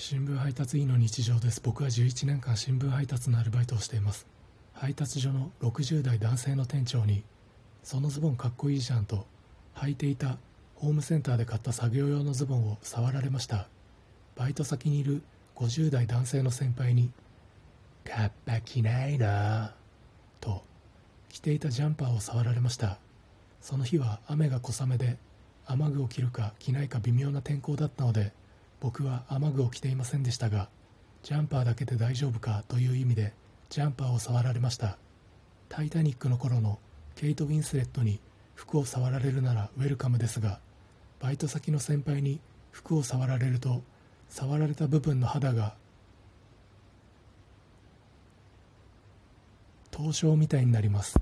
新聞配達員の日常です。僕は11年間新聞配達のアルバイトをしています。配達所の60代男性の店長にそのズボンかっこいいじゃんと履いていたホームセンターで買った作業用のズボンを触られました。バイト先にいる50代男性の先輩に「かっぱ着ないな」と着ていたジャンパーを触られました。その日は雨が小雨で雨具を着るか着ないか微妙な天候だったので僕は雨具を着ていませんでしたがジャンパーだけで大丈夫かという意味でジャンパーを触られました。タイタニックの頃のケイト・ウィンスレットに服を触られるならウェルカムですがバイト先の先輩に服を触られると触られた部分の肌が凍傷みたいになります。